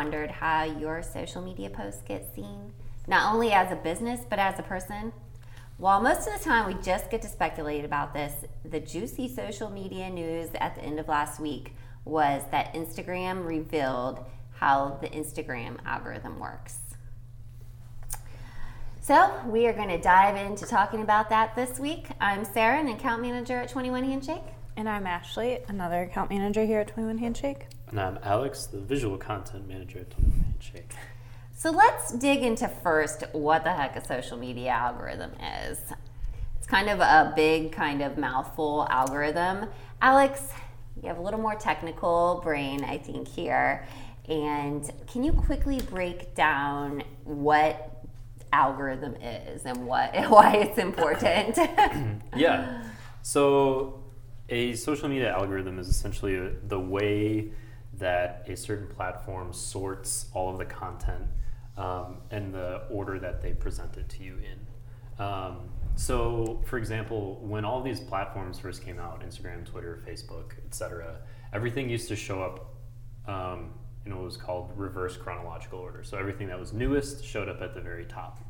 wondered how your social media posts get seen, not only as a business, but as a person? While most of the time we just get to speculate about this, the juicy social media news at the end of last week was that Instagram revealed how the Instagram algorithm works. So, we are going to dive into talking about that this week. I'm Sarah, an account manager at 21 Handshake. And I'm Ashley, another account manager here at 21 Handshake. And I'm Alex, the visual content manager at 21 Handshake. So let's dig into first what the heck a social media algorithm is. It's kind of a big, kind of mouthful algorithm. Alex, you have a little more technical brain, I think, here. And can you quickly break down what algorithm is and what why it's important? yeah. So a social media algorithm is essentially the way that a certain platform sorts all of the content um, and the order that they present it to you in. Um, so, for example, when all these platforms first came out Instagram, Twitter, Facebook, etc., everything used to show up um, in what was called reverse chronological order. So, everything that was newest showed up at the very top.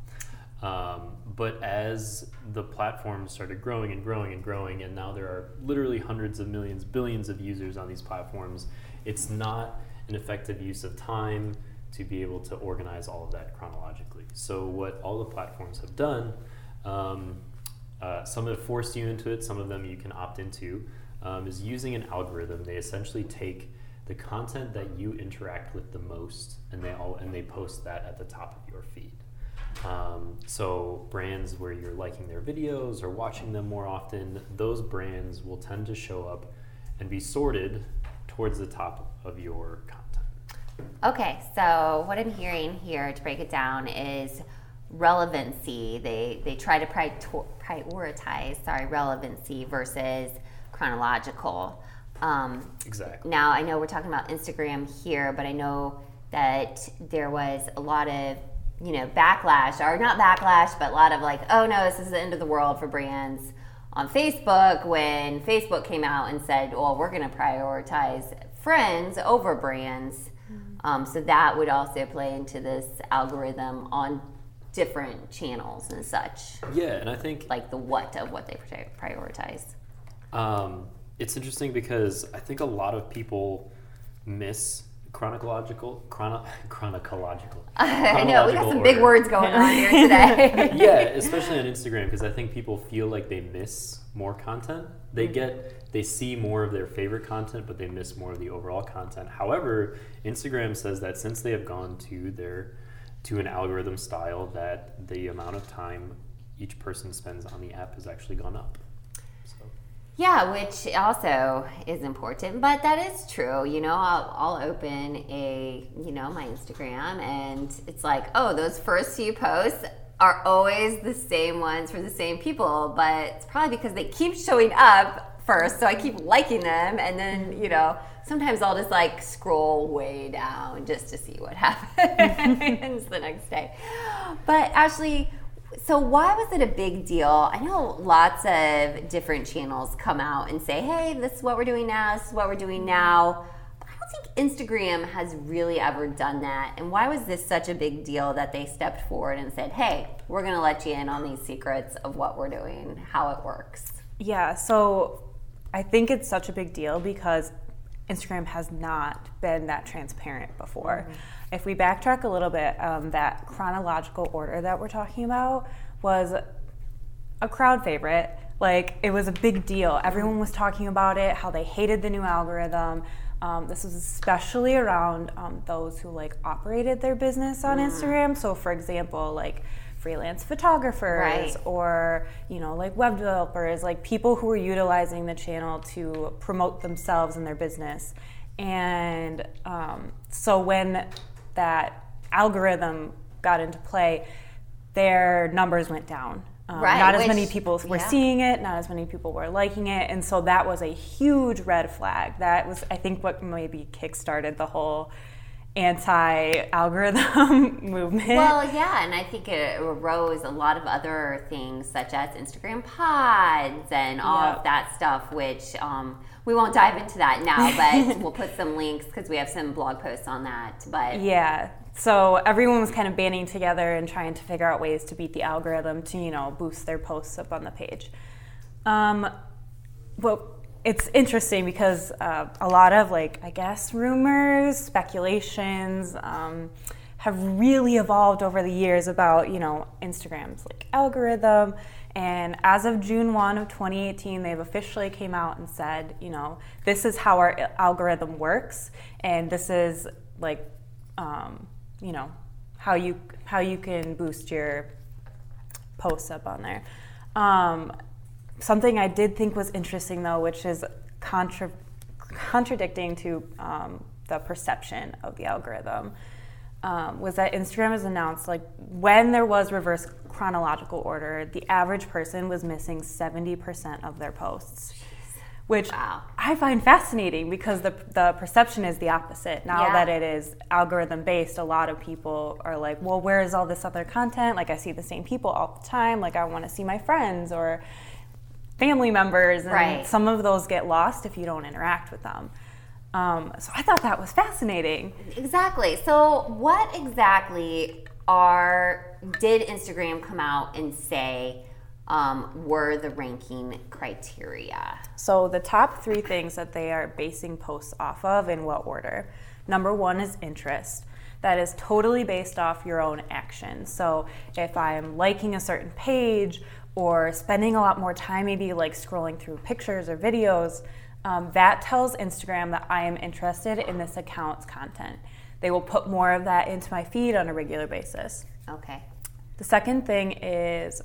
Um, but as the platforms started growing and growing and growing, and now there are literally hundreds of millions, billions of users on these platforms, it's not an effective use of time to be able to organize all of that chronologically. So, what all the platforms have done, um, uh, some have forced you into it, some of them you can opt into, um, is using an algorithm. They essentially take the content that you interact with the most, and they all and they post that at the top of your feed. Um, so brands where you're liking their videos or watching them more often, those brands will tend to show up and be sorted towards the top of your content. Okay, so what I'm hearing here to break it down is relevancy. They they try to prioritize sorry relevancy versus chronological. Um, exactly. Now I know we're talking about Instagram here, but I know that there was a lot of you know backlash or not backlash, but a lot of like, oh no, this is the end of the world for brands on Facebook when Facebook came out and said, well, we're going to prioritize friends over brands. Um, so that would also play into this algorithm on different channels and such. Yeah, and I think like the what of what they prioritize. Um, it's interesting because I think a lot of people miss chronological chrono, chronological. I know we got some order. big words going on here today. yeah, especially on Instagram because I think people feel like they miss more content. They mm-hmm. get they see more of their favorite content, but they miss more of the overall content. However, Instagram says that since they have gone to their to an algorithm style, that the amount of time each person spends on the app has actually gone up. Yeah, which also is important, but that is true. You know, I'll, I'll open a, you know, my Instagram and it's like, oh, those first few posts are always the same ones for the same people, but it's probably because they keep showing up first, so I keep liking them, and then, you know, sometimes I'll just like scroll way down just to see what happens the next day. But Ashley, so why was it a big deal? I know lots of different channels come out and say, "Hey, this is what we're doing now. This is what we're doing now." But I don't think Instagram has really ever done that. And why was this such a big deal that they stepped forward and said, "Hey, we're going to let you in on these secrets of what we're doing, how it works?" Yeah, so I think it's such a big deal because Instagram has not been that transparent before. Mm-hmm. If we backtrack a little bit, um, that chronological order that we're talking about was a crowd favorite. Like, it was a big deal. Everyone was talking about it, how they hated the new algorithm. Um, this was especially around um, those who like operated their business on mm. Instagram. So, for example, like freelance photographers right. or you know like web developers like people who are utilizing the channel to promote themselves and their business and um, so when that algorithm got into play their numbers went down um, right, not as which, many people were yeah. seeing it not as many people were liking it and so that was a huge red flag that was i think what maybe kickstarted the whole anti-algorithm movement. Well, yeah, and I think it arose a lot of other things such as Instagram pods and all yep. of that stuff, which um, we won't dive into that now, but we'll put some links because we have some blog posts on that. But Yeah. So everyone was kind of banding together and trying to figure out ways to beat the algorithm to, you know, boost their posts up on the page. Um, well, it's interesting because uh, a lot of, like, I guess, rumors, speculations um, have really evolved over the years about, you know, Instagram's, like, algorithm. And as of June 1 of 2018, they've officially came out and said, you know, this is how our algorithm works, and this is, like, um, you know how you how you can boost your posts up on there. Um, something I did think was interesting though, which is contra- contradicting to um, the perception of the algorithm, um, was that Instagram has announced like when there was reverse chronological order, the average person was missing seventy percent of their posts which Wow. I find fascinating because the, the perception is the opposite. Now Yeah. that it is algorithm based, a lot of people are like, well, where is all this other content? Like, I see the same people all the time. Like, I want to see my friends or family members. And Right. some of those get lost if you don't interact with them. Um, so I thought that was fascinating. Exactly. So, what exactly are did Instagram come out and say um, were the ranking criteria? So, the top three things that they are basing posts off of in what order? Number one is interest. That is totally based off your own action. So, if I'm liking a certain page or spending a lot more time, maybe like scrolling through pictures or videos, um, that tells Instagram that I am interested in this account's content. They will put more of that into my feed on a regular basis. Okay. The second thing is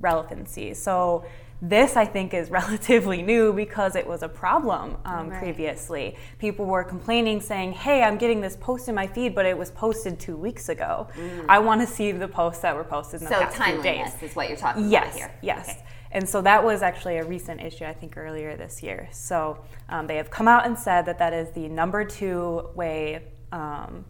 relevancy. So this I think is relatively new because it was a problem um, Right. previously. People were complaining, saying, "Hey, I'm getting this post in my feed, but it was posted two weeks ago. I want to see the posts that were posted in the Mm. So, past few days." is what you're talking Yes, about here. yes. Okay. And so that was actually a recent issue, I think, earlier this year. So um, they have come out and said that that is the number two way um,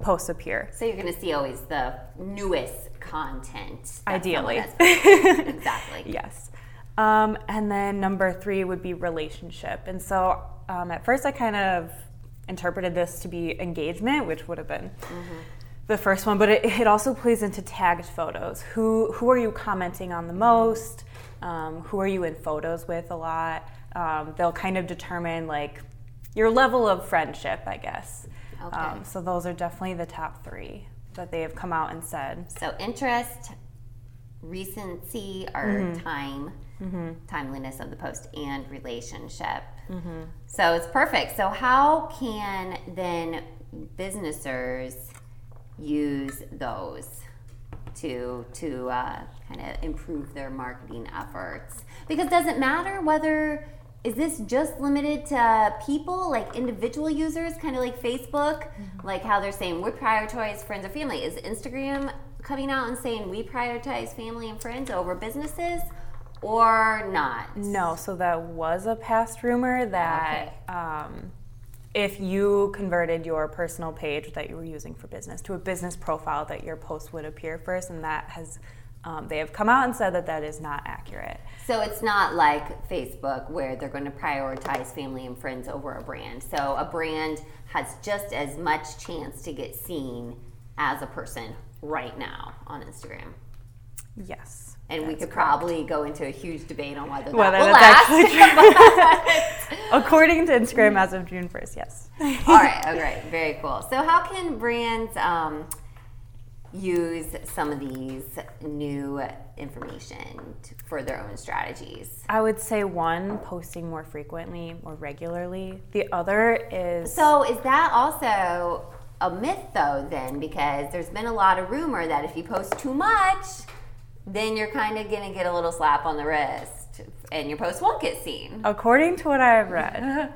posts appear. So, you're going to see always the newest content. Ideally. exactly. Yes. Um, and then number three would be relationship. And so um, at first I kind of interpreted this to be engagement, which would have been the first one, but it, it also plays into tagged photos. Who, who are you commenting on the most? Um, who are you in photos with a lot? Um, they'll kind of determine like your level of friendship, I guess. Okay. Um, so those are definitely the top three that they have come out and said. So, interest, recency, or Mm-hmm. time, timeliness of the post, and relationship. Mm-hmm. So, it's perfect. So, how can then businessers use those to to uh, kind of improve their marketing efforts? Because does it matter whether is this just limited to people like individual users, kind of like Facebook, like how they're saying we prioritize friends or family? Is Instagram coming out and saying we prioritize family and friends over businesses, or not? No, so that was a past rumor that um, if you converted your personal page that you were using for business to a business profile, that your post would appear first, and that has um, they have come out and said that that is not accurate. So it's not like Facebook where they're going to prioritize family and friends over a brand. So a brand has just as much chance to get seen as a person right now on Instagram. Yes, And we could correct. probably go into a huge debate on whether that will that's last. actually true. According to Instagram, as of June first, yes. All right, all right, very cool. So how can brands um, use some of these new information to, for their own strategies? I would say one, posting more frequently, more regularly. The other is So is that also a myth though then because there's been a lot of rumor that if you post too much, then you're kind of going to get a little slap on the wrist and your post won't get seen. According to what I have read,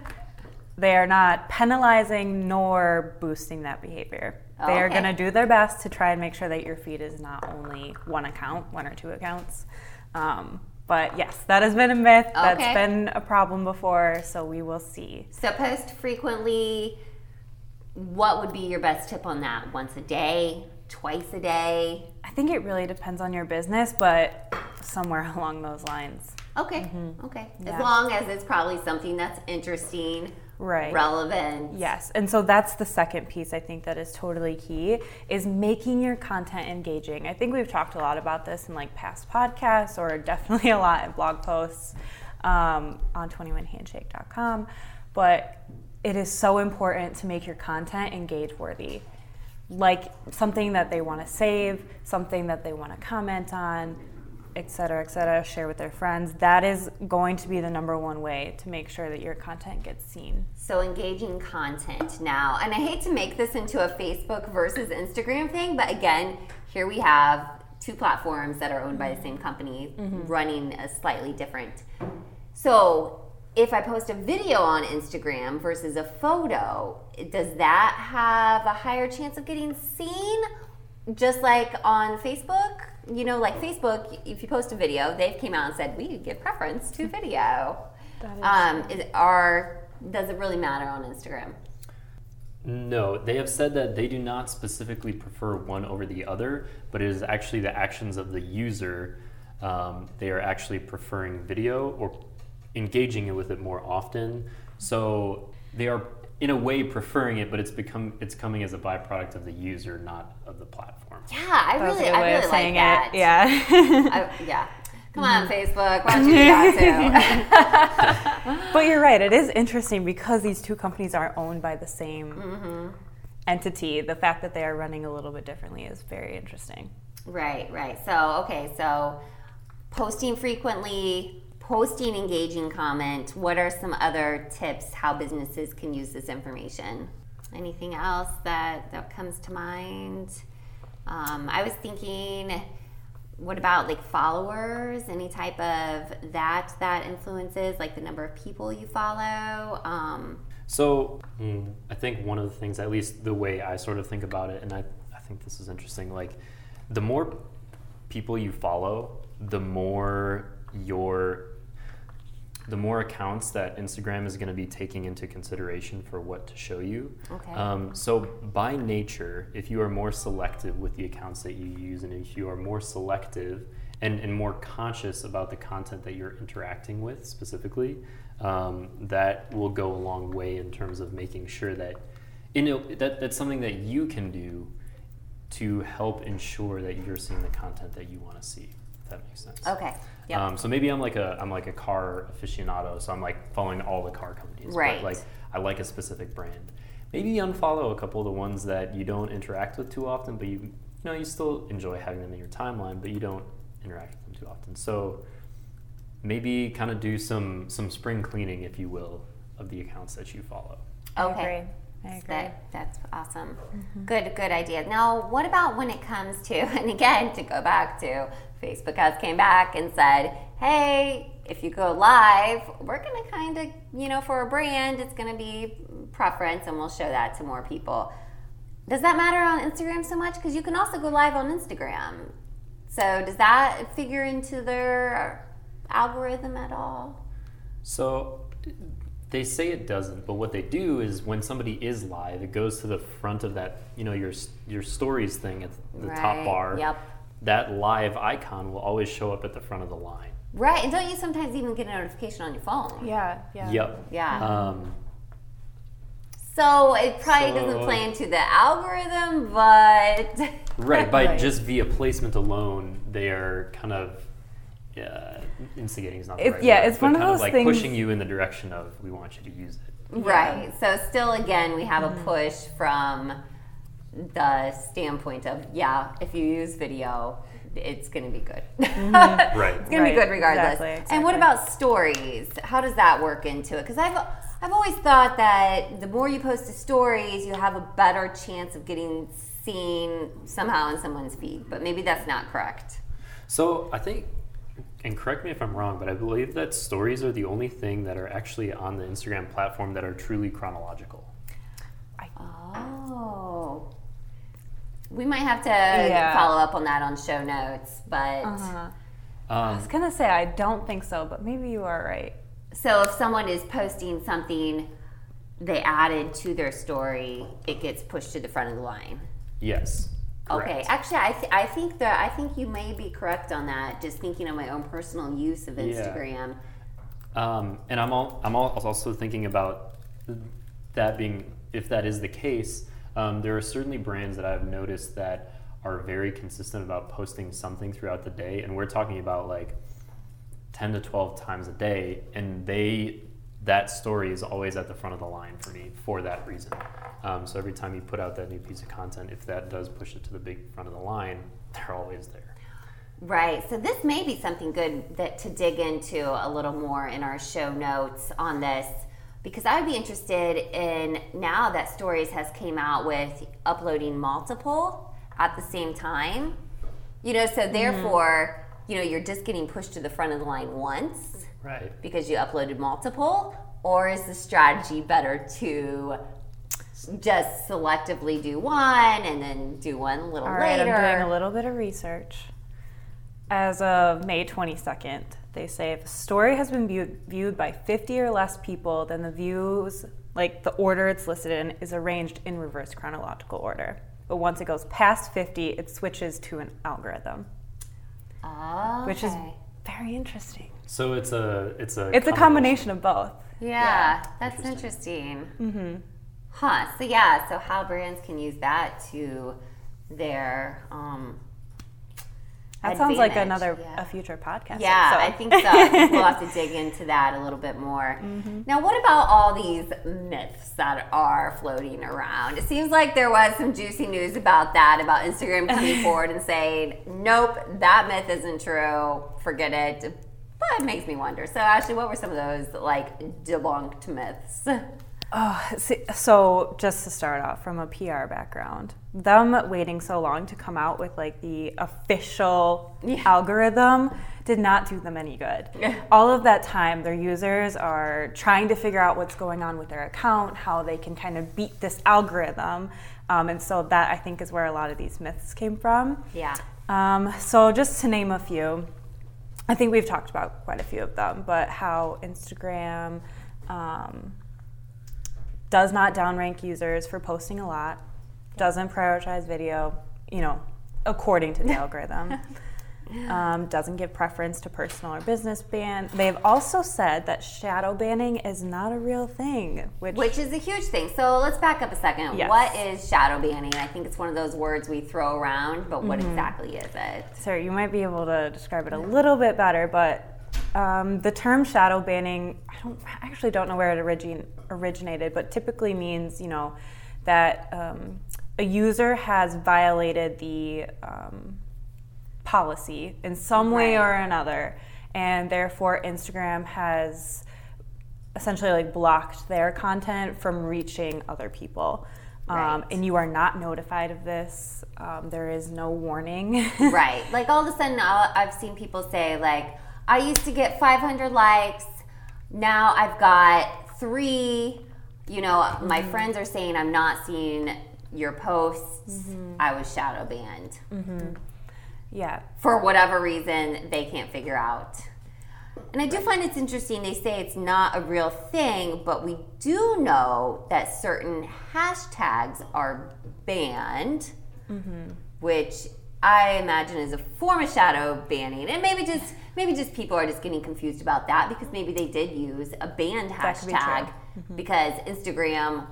they are not penalizing nor boosting that behavior. Oh, they are okay. going to do their best to try and make sure that your feed is not only one account, one or two accounts. Um, but yes, that has been a myth. That's been a problem before, so we will see. So post frequently. What would be your best tip on that? Once a day, twice a day? I think it really depends on your business, but somewhere along those lines. Okay, okay. As long as it's probably something that's interesting, Right. relevant. Yes, and so that's the second piece I think that is totally key is making your content engaging. I think we've talked a lot about this in like past podcasts or definitely a lot in blog posts um, on 21handshake.com, but it is so important to make your content engage worthy. Like something that they want to save, something that they want to comment on, et cetera, et cetera, share with their friends. That is going to be the number one way to make sure that your content gets seen. So engaging content now, and I hate to make this into a Facebook versus Instagram thing, but again, here we have two platforms that are owned by the same company mm-hmm. running a slightly different. So if I post a video on Instagram versus a photo, does that have a higher chance of getting seen? Just like on Facebook, you know, like Facebook, if you post a video, they've came out and said we give preference to video. That is Um, is, are does it really matter on Instagram? No, they have said that they do not specifically prefer one over the other, but it is actually the actions of the user. Um, they are actually preferring video or engaging with it more often. So they are, in a way, preferring it, but it's become it's coming as a byproduct of the user, not of the platform. Yeah, I That was a really, good I way really of like saying that. it. Yeah. I, yeah. Come on, mm-hmm. Facebook. Why don't you do that too? but you're right. It is interesting because these two companies are owned by the same mm-hmm. entity. The fact that they are running a little bit differently is very interesting. right, right. So, okay, so posting frequently, posting engaging comment. What are some other tips how businesses can use this information? Anything else that, that comes to mind? Um, I was thinking, what about like followers? Any type of that that influences like the number of people you follow? Um, So mm, I think one of the things, at least the way I sort of think about it, and I, I think this is interesting, like the more people you follow, the more your the more accounts that Instagram is going to be taking into consideration for what to show you. Okay. Um, so by nature, if you are more selective with the accounts that you use, and if you are more selective and, and more conscious about the content that you're interacting with specifically, um, that will go a long way in terms of making sure that you know that that's something that you can do to help ensure that you're seeing the content that you want to see. If that makes sense. okay. Yep. Um, so maybe I'm like a I'm like a car aficionado, so I'm like following all the car companies. but, Right. like I like a specific brand. Maybe unfollow a couple of the ones that you don't interact with too often, but you you know you still enjoy having them in your timeline, but you don't interact with them too often. So maybe kind of do some some spring cleaning, if you will, of the accounts that you follow. I Okay. Agree. That that's awesome. Mm-hmm. Good good idea. Now, what about when it comes to and again to go back to Facebook has came back and said, "Hey, if you go live, we're going to kind of, you know, for a brand, it's going to be preference and we'll show that to more people." Does that matter on Instagram so much because you can also go live on Instagram. So, does that figure into their algorithm at all? So they say it doesn't, but what they do is when somebody is live, it goes to the front of that, you know, your your stories thing at the top bar. yep. That live icon will always show up at the front of the line. Right. And don't you sometimes even get a notification on your phone? Yeah, yeah. Yep. Yeah. Um, So it probably doesn't play into the algorithm, but right. By Right. just via placement alone, they are kind of uh, instigating is not the It- right yeah, word, it's but one of kind those like things- pushing you in the direction of we want you to use it. right. So still, again, we have Mm-hmm. a push from the standpoint of yeah, if you use video, it's going to be good. Right. It's going to Mm-hmm. Be good regardless. exactly, And what about stories? How does that work into it? Because I've I've always thought that the more you post to stories, you have a better chance of getting seen somehow in someone's feed. But maybe that's not correct. So I think, and correct me if I'm wrong, but I believe that stories are the only thing that are actually on the Instagram platform that are truly chronological. Oh. We might have to Yeah. follow up on that on show notes, but Uh-huh. I Um, was gonna say I don't think so, but maybe you are right. so if someone is posting something they added to their story, it gets pushed to the front of the line. yes. Okay, actually, I, th- I think that I think you may be correct on that. Just thinking of my own personal use of Yeah. Instagram. Um, and I'm all, I'm all, also thinking about that being if that is the case. Um, there are certainly brands that I've noticed that are very consistent about posting something throughout the day, and we're talking about like ten to twelve times a day, and they that story is always at the front of the line for me for that reason. Um, so every time you put out that new piece of content, if that does push it to the big front of the line, they're always there. Right. So this may be something good that to dig into a little more in our show notes on this because I would be interested in now that Stories has came out with uploading multiple at the same time. You know, so therefore, you know, you're just getting pushed to the front of the line once Right. because you uploaded multiple or is the strategy better to just selectively do one and then do one a little All right, later? I'm doing a little bit of research. As of May 22nd, they say if a story has been viewed, viewed by 50 or less people, then the views, like the order it's listed in, is arranged in reverse chronological order. But once it goes past 50, it switches to an algorithm, oh, which is very interesting. So it's a it's a It's a combination of both. Yeah, that's Interesting. interesting. Mm-hmm. Huh. So yeah. So how brands can use that to their um. That sounds like another Yeah. a future podcast. Yeah, I think so. I think we'll have to dig into that a little bit more. Mm-hmm. Now, what about all these myths that are floating around? It seems like there was some juicy news about that, about Instagram coming forward and saying, nope, that myth isn't true, forget it. It makes me wonder. So, Ashley, what were some of those like debunked myths? Oh, see, so just to start off from a PR background, them waiting so long to come out with like the official Yeah. algorithm did not do them any good. All of that time, their users are trying to figure out what's going on with their account, how they can kind of beat this algorithm. Um, and so that I think is where a lot of these myths came from. Yeah. Um, so just to name a few, I think we've talked about quite a few of them, but how Instagram um, does not downrank users for posting a lot, doesn't prioritize video, you know, according to the algorithm. Um, doesn't give preference to personal or business ban. They've also said that shadow banning is not a real thing, which, Which is a huge thing. So let's back up a second. Yes. What is shadow banning? I think it's one of those words we throw around, but what Mm-hmm. exactly is it? Sir, you might be able to describe it a little bit better, but um, the term shadow banning, I don't I actually don't know where it origin, originated, but typically means you know that um, a user has violated the um, policy in some way Right. or another, and therefore Instagram has essentially like blocked their content from reaching other people. Um, Right. and you are not notified of this. Um, there is no warning. right. Like all of a sudden, I'll, I've seen people say, like, I used to get 500 likes. Now I've got three. You know, my Mm-hmm. friends are saying I'm not seeing your posts. Mm-hmm. I was shadow banned. Yeah. for whatever reason they can't figure out. And I do find it's interesting. They say it's not a real thing, but we do know that certain hashtags are banned, mm-hmm. which I imagine is a form of shadow banning. And maybe just maybe just people are just getting confused about that because maybe they did use a banned could be hashtag mm-hmm. because Instagram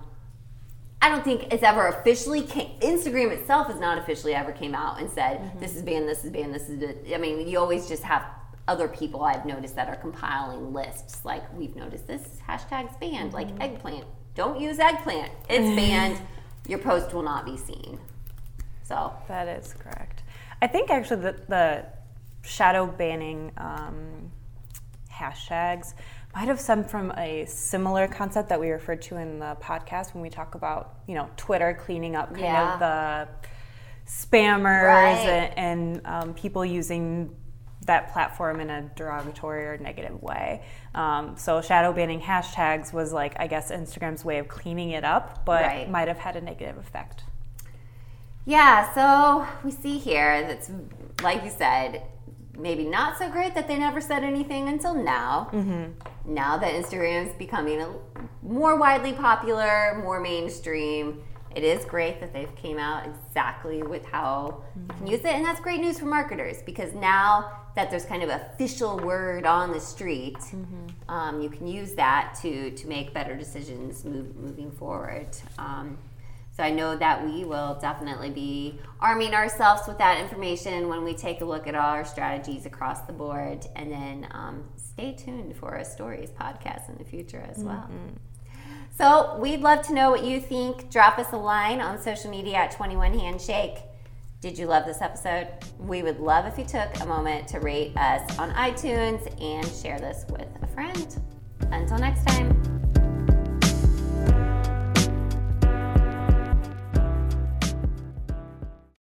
I don't think it's ever officially came, Instagram itself has not officially ever came out and said Mm-hmm. this is banned, this is banned, this is. it." I mean, you always just have other people I've noticed that are compiling lists. Like we've noticed this hashtag's banned, Mm-hmm. like eggplant. Don't use eggplant. It's banned. Your post will not be seen. So That is correct. I think actually the, the shadow banning um, hashtags might have stemmed from a similar concept that we referred to in the podcast when we talk about, you know, Twitter cleaning up kind Yeah. of the spammers Right. and, and um, people using that platform in a derogatory or negative way. Um, so shadow banning hashtags was like, I guess, Instagram's way of cleaning it up, but Right. might have had a negative effect. Yeah, so we see here that's like you said, maybe not so great that they never said anything until now. Now that Instagram is becoming a, more widely popular, more mainstream, it is great that they've came out exactly with how you can use it, and that's great news for marketers because now that there's kind of official word on the street, um, you can use that to to make better decisions move, moving forward. Um, so I know that we will definitely be arming ourselves with that information when we take a look at all our strategies across the board, and then um, stay tuned for a stories podcast in the future as well. So we'd love to know what you think. Drop us a line on social media at 21 Handshake. Did you love this episode? We would love if you took a moment to rate us on iTunes and share this with a friend. Until next time.